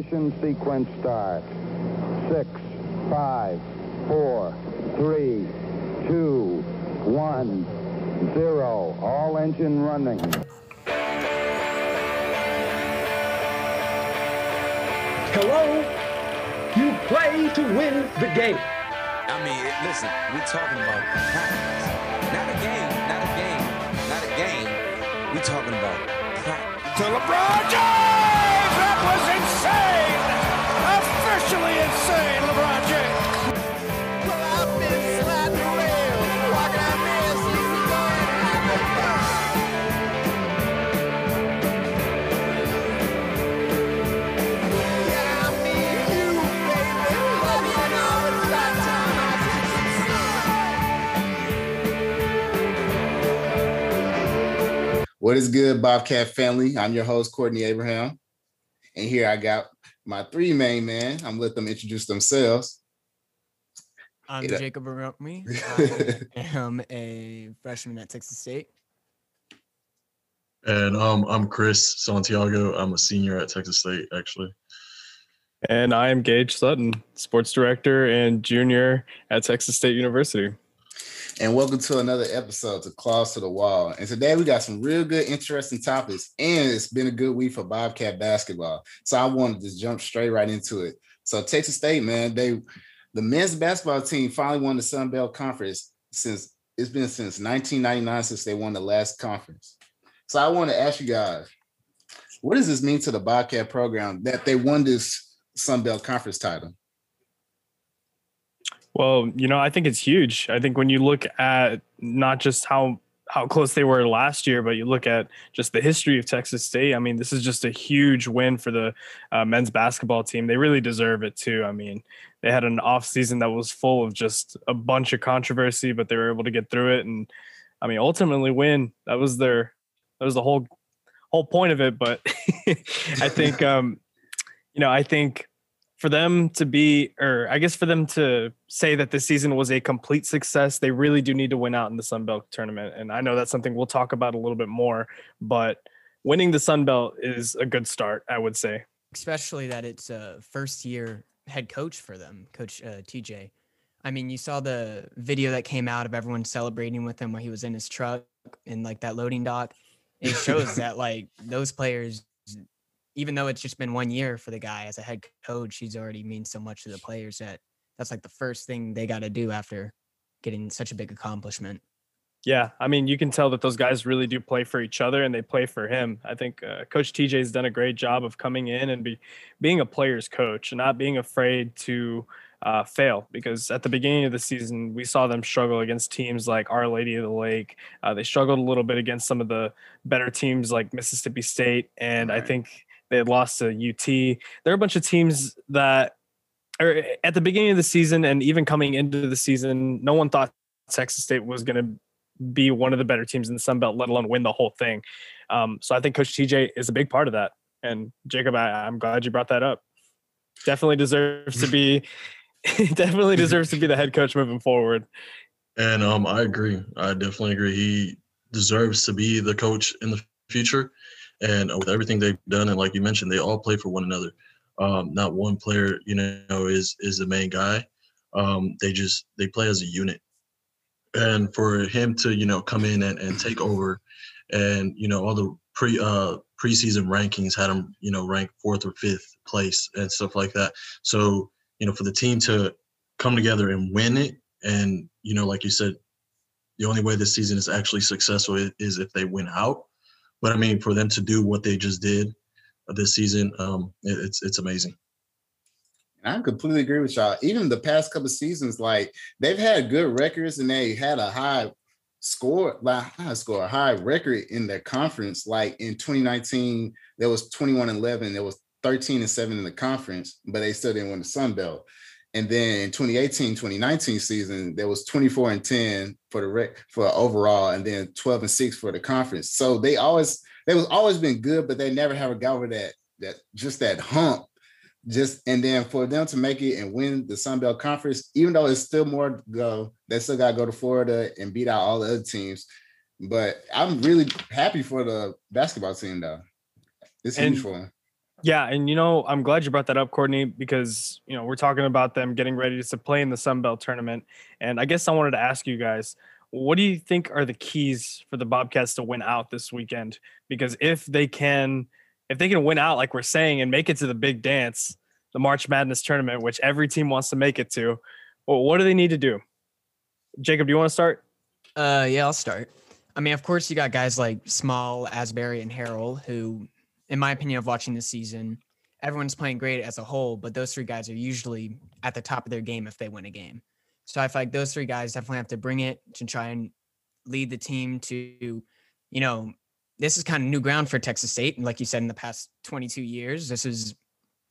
Ignition sequence start. Six, five, four, three, two, one, zero. All engine running. Hello? You play to win the game. I mean, listen, we're talking about practice. Not a game, not a game, not a game. We're talking about practice. To LeBron James! That was insane! Officially insane, LeBron James! Well, I've been sliding rails, walking out there, see me going Yeah, I mean you, baby. Love you and all the lifetime I What is good, Bobcat family? I'm your host, Courtney Abraham. And here I got my three main men. I'm let them introduce themselves. I'm Yeah. Jacob Arumi. I am a freshman at Texas State. And um, I'm Chris Santiago. I'm a senior at Texas State, actually. And I am Gage Sutton, sports director and junior at Texas State University. And welcome to another episode to Claws to the Wall. And today we got some real good, interesting topics. And it's been a good week for Bobcat basketball. So I wanted to just jump straight right into it. So Texas State, man, they the men's basketball team finally won the Sun Belt Conference since it's been since 1999 since they won the last conference. So I want to ask you guys, what does this mean to the Bobcat program that they won this Sun Belt Conference title? Well, you know, I think it's huge. I think when you look at not just how how close they were last year, but you look at just the history of Texas State. I mean, this is just a huge win for the uh, men's basketball team. They really deserve it too. I mean, they had an off season that was full of just a bunch of controversy, but they were able to get through it and I mean, ultimately win. That was their that was the whole whole point of it. But I think um, you know, I think for them to be, or I guess for them to say that this season was a complete success, they really do need to win out in the Sun Belt tournament. And I know that's something we'll talk about a little bit more, but winning the Sun Belt is a good start, I would say. especially that it's a first year head coach for them, Coach uh, TJ. I mean, you saw the video that came out of everyone celebrating with him while he was in his truck in like that loading dock. It shows that like those players, even though it's just been one year for the guy as a head coach, he's already means so much to the players that that's like the first thing they got to do after getting such a big accomplishment. Yeah, I mean, you can tell that those guys really do play for each other and they play for him. I think uh, Coach TJ has done a great job of coming in and be being a player's coach and not being afraid to uh, fail. Because at the beginning of the season, we saw them struggle against teams like Our Lady of the Lake. Uh, they struggled a little bit against some of the better teams like Mississippi State, and I think they had lost to UT. There are a bunch of teams that or at the beginning of the season and even coming into the season, no one thought Texas State was going to be one of the better teams in the Sun Belt, let alone win the whole thing. Um, so I think Coach TJ is a big part of that. And Jacob, I, I'm glad you brought that up. Definitely deserves to be, definitely deserves to be the head coach moving forward. And um, I agree. I definitely agree. He deserves to be the coach in the future. And with everything they've done, and like you mentioned, they all play for one another. Um, not one player, you know, is is the main guy. Um, they just they play as a unit. And for him to, you know, come in and, and take over, and you know, all the pre uh preseason rankings had him, you know, ranked fourth or fifth place and stuff like that. So, you know, for the team to come together and win it, and you know, like you said, the only way this season is actually successful is if they win out. But I mean, for them to do what they just did uh, this season, um, it, it's it's amazing. And I completely agree with y'all. Even the past couple of seasons, like they've had good records and they had a high score, high score, high record in their conference. Like in 2019, there was 21 and 11, there was 13 and 7 in the conference, but they still didn't win the Sun Belt. And then in 2018, 2019 season, there was 24 and 10 for the rec for overall, and then 12 and 6 for the conference. So they always they was always been good, but they never have got over that that just that hump just and then for them to make it and win the Sun Belt Conference, even though it's still more to go, they still got to go to Florida and beat out all the other teams. But I'm really happy for the basketball team, though. It's And- huge for them. Yeah, and you know, I'm glad you brought that up, Courtney, because you know we're talking about them getting ready to play in the Sun Belt tournament, and I guess I wanted to ask you guys, what do you think are the keys for the Bobcats to win out this weekend? Because if they can, if they can win out, like we're saying, and make it to the big dance, the March Madness tournament, which every team wants to make it to, well, what do they need to do? Jacob, do you want to start? Uh, yeah, I'll start. I mean, of course, you got guys like Small, Asberry, and Harrell, who, in my opinion, of watching this season, everyone's playing great as a whole, but those three guys are usually at the top of their game if they win a game. So I feel like those three guys definitely have to bring it to try and lead the team to, you know, this is kind of new ground for Texas State. And like you said, in the past 22 years, this is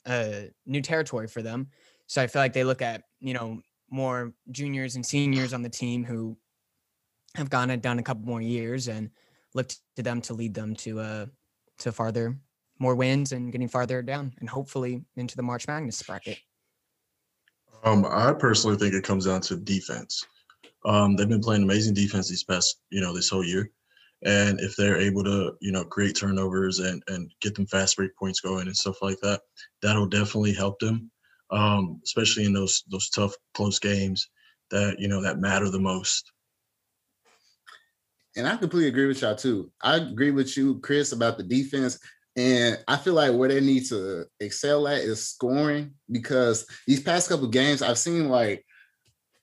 a new territory for them. So I feel like they look at, you know, more juniors and seniors on the team who have gone and done a couple more years and looked to them to lead them to uh to farther more wins and getting farther down and hopefully into the March Madness bracket. Um, I personally think it comes down to defense. Um, they've been playing amazing defense these past, you know, this whole year. And if they're able to, you know, create turnovers and and get them fast break points going and stuff like that, that'll definitely help them, um, especially in those those tough close games that you know that matter the most. And I completely agree with y'all too. I agree with you, Chris, about the defense. And I feel like where they need to excel at is scoring because these past couple games, I've seen like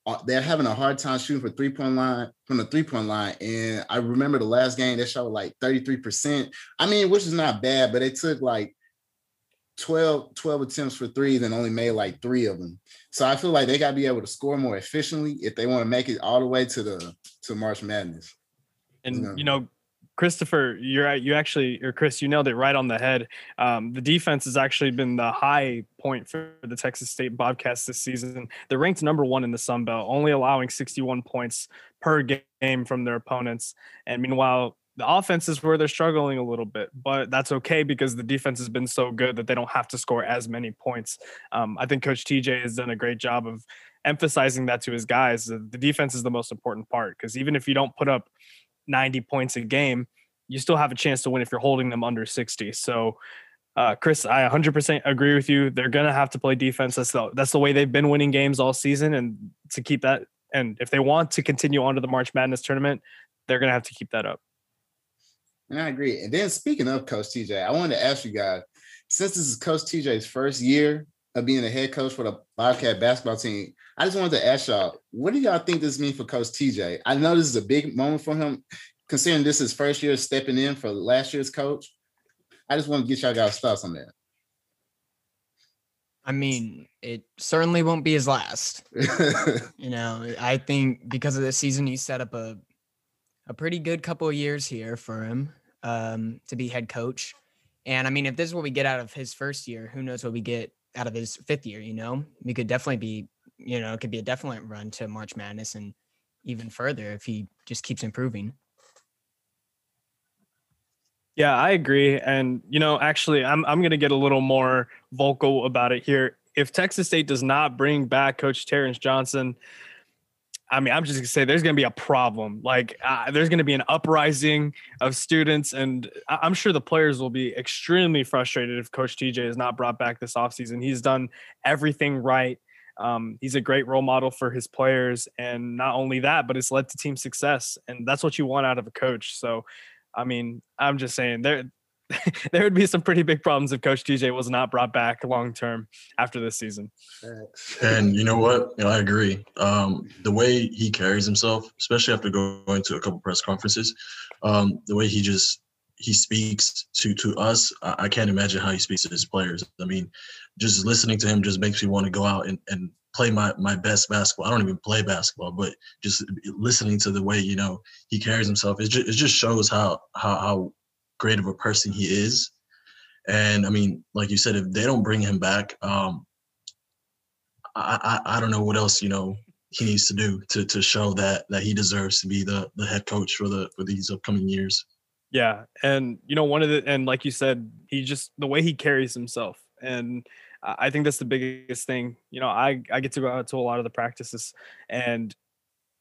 uh, they're having a hard time shooting for three point line from the three point line. And I remember the last game they showed like 33%. I mean, which is not bad, but it took like 12, 12 attempts for threes and only made like three of them. So I feel like they got to be able to score more efficiently if they want to make it all the way to the to March Madness. And Yeah. you know, Christopher, you're. You actually, or Chris, you nailed it right on the head. Um, the defense has actually been the high point for the Texas State Bobcats this season. They're ranked number one in the Sun Belt, only allowing 61 points per game from their opponents. And meanwhile, the offense is where they're struggling a little bit, but that's okay because the defense has been so good that they don't have to score as many points. Um, I think Coach TJ has done a great job of emphasizing that to his guys. The defense is the most important part because even if you don't put up 90 points a game, you still have a chance to win if you're holding them under 60. So, uh, Chris, I 100% agree with you. They're gonna have to play defense. That's the that's the way they've been winning games all season, and to keep that, and if they want to continue on to the March Madness tournament, they're gonna have to keep that up. And I agree. And then speaking of Coach TJ, I wanted to ask you guys, since this is Coach TJ's first year of being a head coach for the Bobcat basketball team, I just wanted to ask y'all, what do y'all think this means for Coach TJ? I know this is a big moment for him, considering this is first year stepping in for last year's coach. I just want to get y'all guys' thoughts on that. I mean, it certainly won't be his last. You know, I think because of this season, he set up a a pretty good couple of years here for him um, to be head coach. And I mean, if this is what we get out of his first year, who knows what we get out of his fifth year? You know, we could definitely be, you know, it could be a definite run to March Madness and even further if he just keeps improving. Yeah, I agree. And you know, actually, I'm I'm gonna get a little more vocal about it here. If Texas State does not bring back Coach Terrence Johnson, I mean, I'm just gonna say there's gonna be a problem. Like, uh, there's gonna be an uprising of students, and I- I'm sure the players will be extremely frustrated if Coach TJ is not brought back this offseason. He's done everything right. Um, he's a great role model for his players, and not only that, but it's led to team success, and that's what you want out of a coach. So, I mean, I'm just saying there there would be some pretty big problems if Coach TJ was not brought back long term after this season. And you know what? You know, I agree. Um, the way he carries himself, especially after going to a couple press conferences, um, the way he just he speaks to to us, I, I can't imagine how he speaks to his players. I mean, just listening to him just makes me want to go out and, and play my my best basketball. I don't even play basketball, but just listening to the way you know he carries himself, it just, it just shows how how how great of a person he is. And I mean, like you said, if they don't bring him back, um, I, I I don't know what else you know he needs to do to to show that that he deserves to be the the head coach for the for these upcoming years. Yeah, and you know one of the and like you said, he just the way he carries himself, and I think that's the biggest thing. You know, I I get to go out to a lot of the practices, and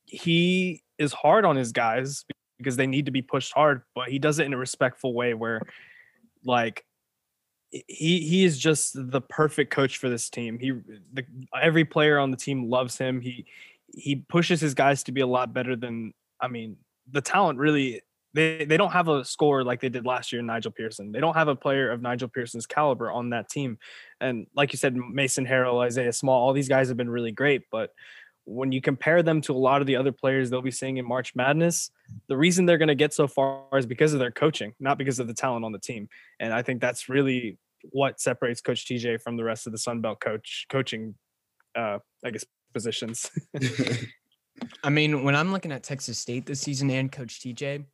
he is hard on his guys because they need to be pushed hard, but he does it in a respectful way where, like, he he is just the perfect coach for this team. He the, every player on the team loves him. He he pushes his guys to be a lot better than I mean the talent really they they don't have a scorer like they did last year Nijal Pearson. They don't have a player of Nijal Pearson's caliber on that team. And like you said Mason Harrell, Isaiah Small, all these guys have been really great, but when you compare them to a lot of the other players they'll be seeing in March Madness, the reason they're going to get so far is because of their coaching, not because of the talent on the team. And I think that's really what separates Coach TJ from the rest of the Sun Belt coach coaching, uh, I guess positions. I mean, when I'm looking at Texas State this season and Coach TJ,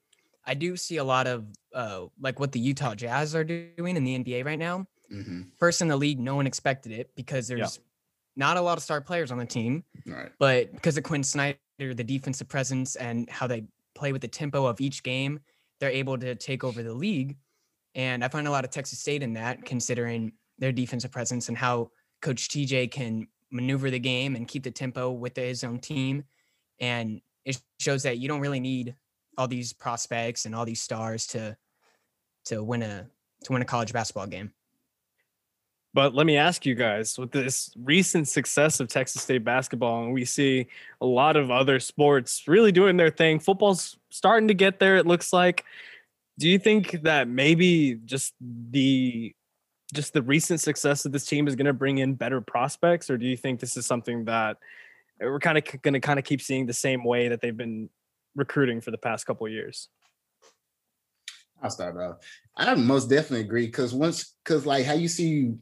I do see a lot of uh, like what the Utah Jazz are doing in the NBA right now. Mhm. First in the league, no one expected it because there's not a lot of star players on the team, Right. but because of Quin Snyder, the defensive presence and how they play with the tempo of each game, they're able to take over the league. And I find a lot of Texas State in that, considering their defensive presence and how Coach TJ can maneuver the game and keep the tempo with his own team. And it shows that you don't really need all these prospects and all these stars to to win a to win a college basketball game. But let me ask you guys with this recent success of Texas State basketball, and we see a lot of other sports really doing their thing. Football's starting to get there, it looks like. Do you think that maybe just the just the recent success of this team is going to bring in better prospects, or do you think this is something that uh, we're kind of going to kind of keep seeing the same way that they've been recruiting for the past couple years? I'll start off. I most definitely agree because once, because like how you see,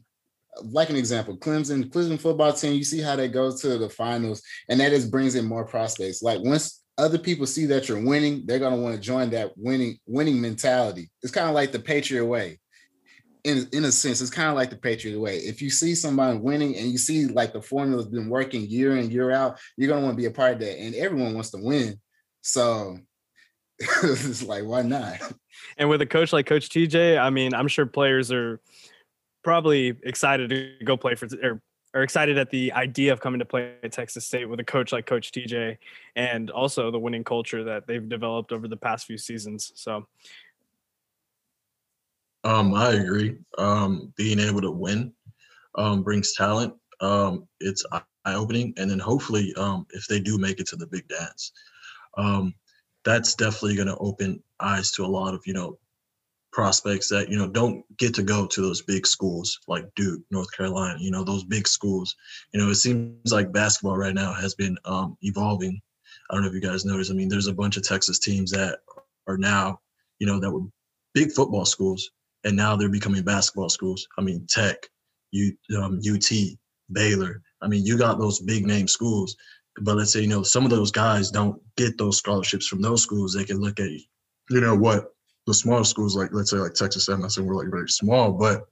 like an example, Clemson, Clemson football team, you see how they go to the finals, and that just brings in more prospects. Like once other people see that you're winning, they're gonna want to join that winning winning mentality. It's kind of like the Patriot way. In, in a sense, it's kind of like the Patriot way. If you see somebody winning and you see like the formula's been working year in, year out, you're gonna want to be a part of that. And everyone wants to win. So it's like, why not? And with a coach like Coach TJ, I mean, I'm sure players are probably excited to go play for or are excited at the idea of coming to play at Texas State with a coach like Coach TJ and also the winning culture that they've developed over the past few seasons. So Um, I agree. Um, being able to win um, brings talent. Um, it's eye opening, and then hopefully, um, if they do make it to the big dance, um, that's definitely going to open eyes to a lot of you know prospects that you know don't get to go to those big schools like Duke, North Carolina. You know those big schools. You know it seems like basketball right now has been um, evolving. I don't know if you guys noticed. I mean, there's a bunch of Texas teams that are now, you know, that were big football schools, and now they're becoming basketball schools. I mean, Tech, U, um, UT, Baylor. I mean, you got those big name schools, but let's say you know some of those guys don't get those scholarships from those schools. They can look at, you know, what the smaller schools like, let's say like Texas. I'm not saying we're like very small, but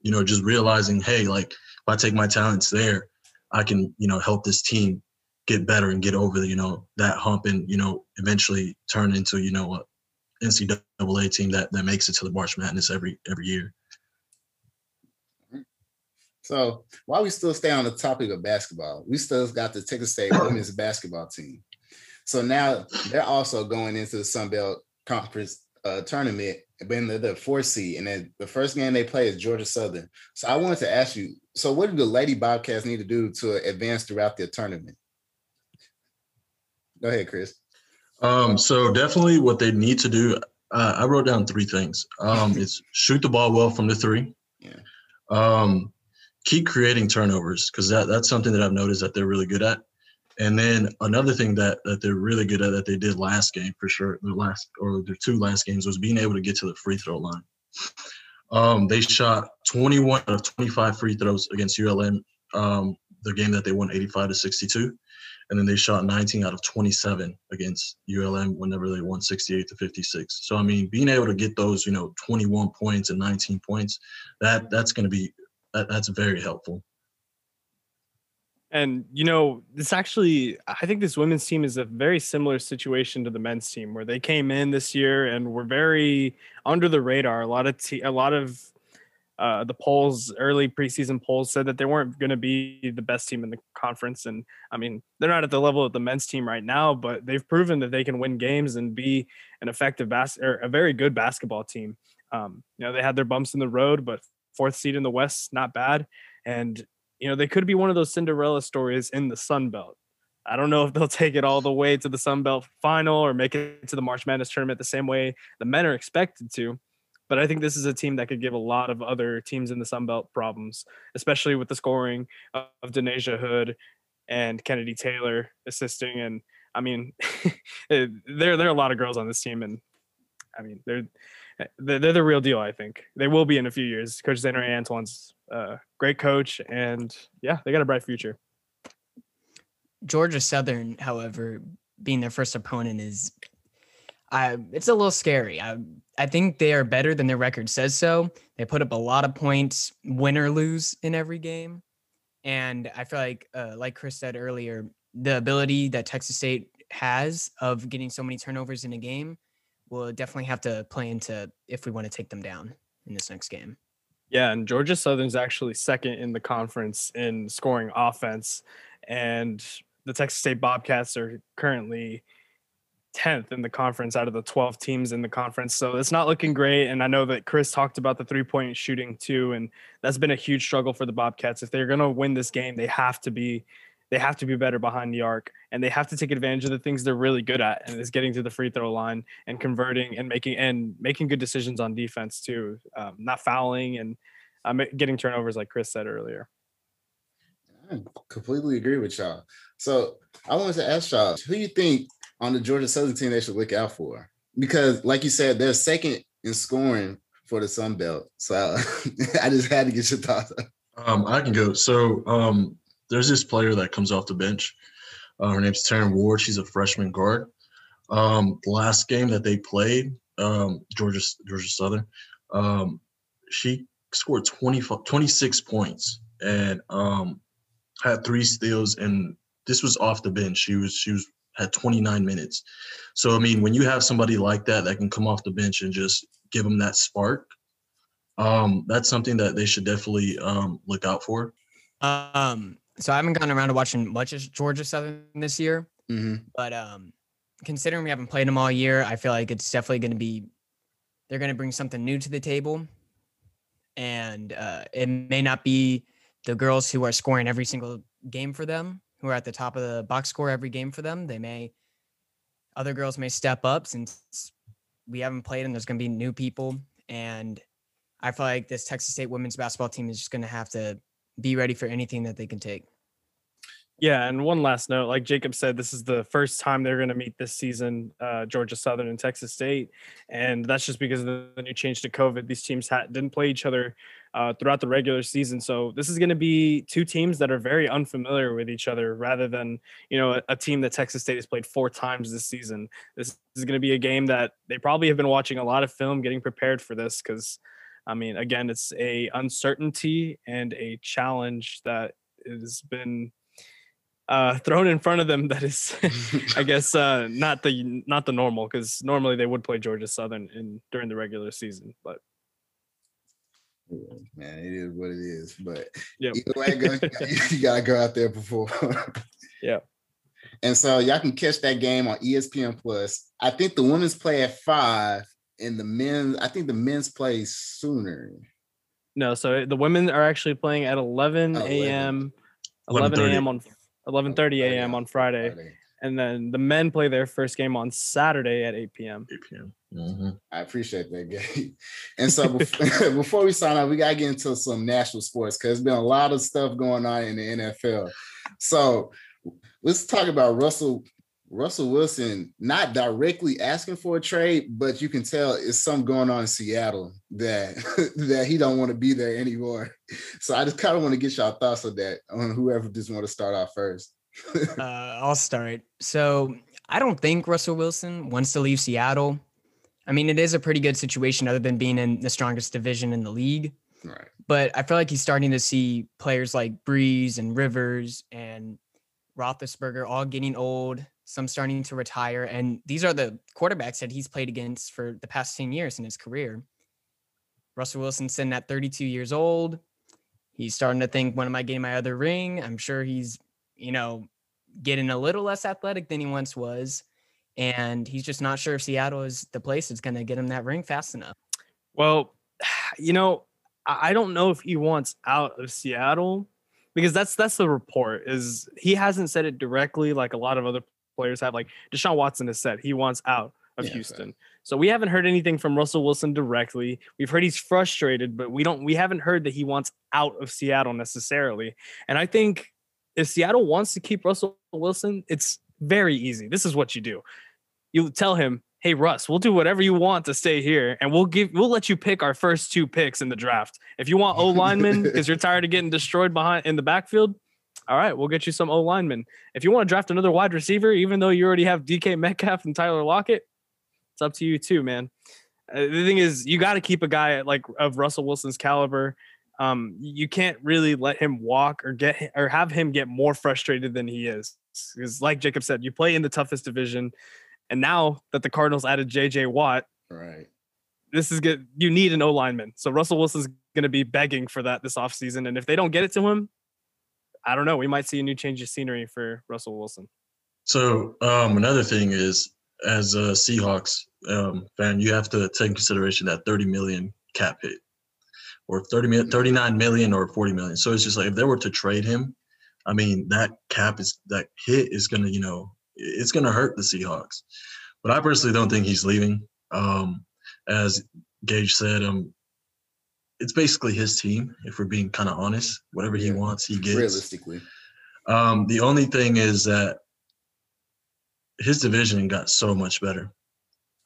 you know, just realizing, hey, like if I take my talents there, I can, you know, help this team get better and get over the, you know, that hump and, you know, eventually turn into, you know, a NCAA team that that makes it to the March Madness every every year. So while we still stay on the topic of basketball, we still got the Texas State women's basketball team. So now they're also going into the Sun Belt Conference uh, tournament, been the, the fourth seed, and then the first game they play is Georgia Southern. So I wanted to ask you, so what do the Lady Bobcats need to do to advance throughout their tournament? Go ahead, Chris. Um, so definitely what they need to do. Uh, I wrote down three things. Um, it's shoot the ball well from the three. Yeah. Um, keep creating turnovers because that, that's something that I've noticed that they're really good at. And then another thing that that they're really good at that they did last game for sure, the last or their two last games was being able to get to the free throw line. Um, they shot 21 out of 25 free throws against ULM, um, the game that they won 85 to 62 and then they shot 19 out of 27 against ULM whenever they won 68 to 56. So I mean, being able to get those, you know, 21 points and 19 points, that that's going to be that, that's very helpful. And you know, this actually, I think this women's team is a very similar situation to the men's team, where they came in this year and were very under the radar. A lot of te- a lot of uh, the polls, early preseason polls, said that they weren't going to be the best team in the conference. And I mean, they're not at the level of the men's team right now, but they've proven that they can win games and be an effective bas- or a very good basketball team. Um, you know, they had their bumps in the road, but fourth seed in the West, not bad. And you know, they could be one of those Cinderella stories in the Sun Belt. I don't know if they'll take it all the way to the Sun Belt final or make it to the March Madness tournament the same way the men are expected to. But I think this is a team that could give a lot of other teams in the Sun Belt problems, especially with the scoring of Da'Nasia Hood and Kennedy Taylor assisting. And I mean, eh, there there are a lot of girls on this team, and I mean they're eh, they're, they're the real deal. I think they will be in a few years. Coach Zenarae Antoine's a great coach, and yeah, they got a bright future. Georgia Southern, however, being their first opponent is I it's a little scary. I I think they are better than their record says so. They put up a lot of points, win or lose in every game. And I feel like uh, like Chris said earlier, the ability that Texas State has of getting so many turnovers in a game will definitely have to play into if we want to take them down in this next game. Yeah, and Georgia Southern's actually second in the conference in scoring offense. And the Texas State Bobcats are currently 10th in the conference out of the 12 teams in the conference. So it's not looking great. And I know that Chris talked about the three point shooting too. And that's been a huge struggle for the Bobcats. If they're going to win this game, they have to be. They have to be better behind the arc and they have to take advantage of the things they're really good at and is getting to the free throw line and converting and making and making good decisions on defense too. Um, not fouling and um, getting turnovers like Chris said earlier. I completely agree with y'all. So I wanted to ask y'all, who you think on the Georgia Southern team they should look out for? Because, like you said, they're second in scoring for the Sun Belt. So I just had to get your thoughts. Um, I can go. So um, there's this player that comes off the bench. Uh, her name's Taryn Ward. She's a freshman guard. Um, the last game that they played, um, Georgia Georgia Southern, um, she scored 20, 26 points and um, had three steals, and this was off the bench. She was she was had 29 minutes. So I mean, when you have somebody like that that can come off the bench and just give them that spark, um, that's something that they should definitely um, look out for. Um, so I haven't gotten around to watching much of Georgia Southern this year, Mm-hmm. but um, considering we haven't played them all year, I feel like it's definitely going to be they're going to bring something new to the table, and uh, it may not be the girls who are scoring every single game for them, who are at the top of the box score every game for them. They may other girls may step up since we haven't played and there's going to be new people and I feel like this Texas State women's basketball team is just going to have to be ready for anything that they can take. Yeah, and one last note, like Jacob said, this is the first time they're going to meet this season, uh, Georgia Southern and Texas State, and that's just because of the, new change to COVID. These teams had, didn't play each other uh, throughout the regular season, so this is going to be two teams that are very unfamiliar with each other, rather than you know a, a team that Texas State has played four times this season. This is going to be a game that they probably have been watching a lot of film, getting prepared for this, because I mean, again, it's a uncertainty and a challenge that has been uh, thrown in front of them that is, I guess, uh, not the not the normal because normally they would play Georgia Southern in during the regular season, but Man, it is what it is. But Yep. either way, you gotta go out there before. yeah, And so y'all can catch that game on ESPN Plus. I think the women's play at five, and the men, I think the men's play sooner. no. So the women are actually playing at 11 Oh, 11. a.m. 11 a.m. on 11:30 a.m. on Friday, Friday. and then the men play their first game on Saturday at 8 p.m. 8 p.m. Mhm. I appreciate that, Gabe. And so before, before we sign out, we gotta get into some national sports because there's been a lot of stuff going on in the NFL. So let's talk about Russell. Russell Wilson not directly asking for a trade, but you can tell it's something going on in Seattle that that he don't want to be there anymore. So I just kind of want to get y'all thoughts on that on whoever just want to start off first. Uh, I'll start. So I don't think Russell Wilson wants to leave Seattle. I mean, it is a pretty good situation other than being in the strongest division in the league. Right. But I feel like he's starting to see players like Brees and Rivers and Roethlisberger all getting old, some starting to retire. And these are the quarterbacks that he's played against for the past 10 years in his career. Russell Wilson's sitting at 32 years old. He's starting to think, when am I getting my other ring? I'm sure he's, you know, getting a little less athletic than he once was. And he's just not sure if Seattle is the place that's going to get him that ring fast enough. Well, you know, I I don't know if he wants out of Seattle because that's that's the report. Is he hasn't said it directly like a lot of other players have. Like Deshaun Watson has said he wants out of Yeah, Houston. So we haven't heard anything from Russell Wilson directly. We've heard he's frustrated, but we don't we haven't heard that he wants out of Seattle necessarily. And I think if Seattle wants to keep Russell Wilson, it's very easy. This is what you do. You tell him, "Hey Russ, we'll do whatever you want to stay here and we'll give we'll let you pick our first two picks in the draft. If you want O lineman because you're tired of getting destroyed behind in the backfield, all right, we'll get you some O linemen. If you want to draft another wide receiver, even though you already have DK Metcalf and Tyler Lockett, it's up to you too, man. Uh, the thing is, you got to keep a guy like of Russell Wilson's caliber. Um, you can't really let him walk or get or have him get more frustrated than he is. Because, like Jacob said, you play in the toughest division, and now that the Cardinals added J.J. Watt, Right. this is good. You need an O lineman. So Russell Wilson's going to be begging for that this offseason. And if they don't get it to him, I don't know. We might see a new change of scenery for Russell Wilson. So um, another thing is, as a Seahawks um, fan, you have to take consideration that 30 million cap hit, or 30 million, 39 million, or 40 million. So it's just like if they were to trade him, I mean that cap is that hit is gonna, you know, it's gonna hurt the Seahawks. But I personally don't think he's leaving. Um, as Gage said, um, it's basically his team. If we're being kind of honest, whatever he wants, he gets. Realistically. Um, the only thing is that his division got so much better.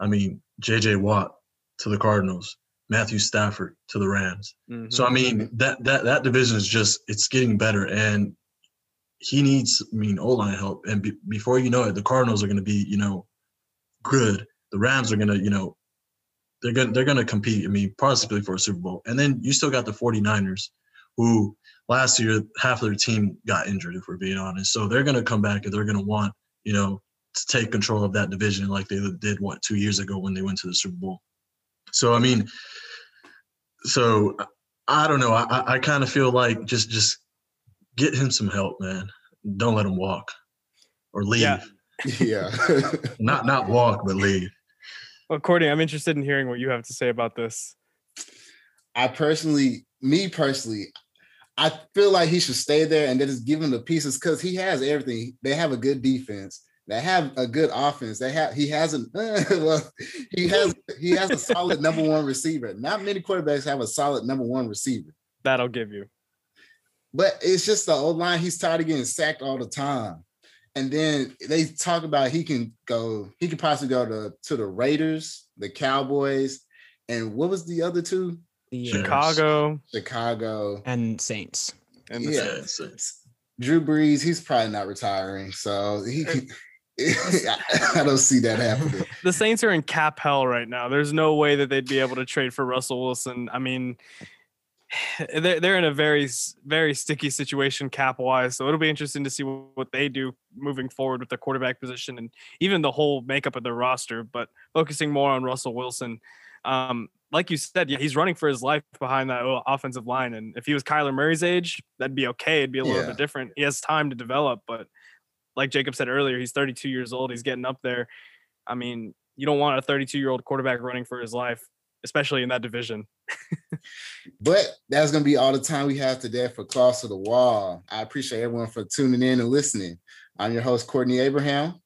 I mean, JJ Watt to the Cardinals, Matthew Stafford to the Rams. So I mean, that that that division is just it's getting better, and he needs, I mean, O line help. And be, before you know it, the Cardinals are going to be, you know, good. The Rams are going to, you know, they're going to they're going to compete. I mean, possibly for a Super Bowl. And then you still got the 49ers, who last year half of their team got injured, if we're being honest. So they're going to come back and they're going to want, you know, to take control of that division like they did what two years ago when they went to the Super Bowl. So I mean, so I don't know. I I, I kind of feel like just just get him some help, man. Don't let him walk or leave. Yeah. Yeah. Not not walk, but leave. Well, Courtney, I'm interested in hearing what you have to say about this. I personally, me personally, I feel like he should stay there and then just give him the pieces because he has everything. They have a good defense. They have a good offense. They have he has an well, he has he has a solid number one receiver. Not many quarterbacks have a solid number one receiver. That'll give you. But it's just the O line. He's tired of getting sacked all the time. And then they talk about he can go, he could possibly go to, to the Raiders, the Cowboys, and what was the other two? The, uh, Chicago Chicago. and Saints. and the Yeah. Yeah, so- Drew Brees, he's probably not retiring. So he can, I don't see that happening. the Saints are in cap hell right now. There's no way that they'd be able to trade for Russell Wilson. I mean, they're they're in a very very sticky situation cap wise. So it'll be interesting to see what, they do moving forward with the quarterback position and even the whole makeup of their roster. But focusing more on Russell Wilson, um, like you said, yeah, he's running for his life behind that offensive line. And if he was Kyler Murray's age, that'd be okay. It'd be a little Yeah. bit different. He has time to develop, but like Jacob said earlier, he's 32 years old. He's getting up there. I mean, you don't want a 32 year old quarterback running for his life, especially in that division. But that's going to be all the time we have today for Claws to the Wall. I appreciate everyone for tuning in and listening. I'm your host, Courtney Abraham.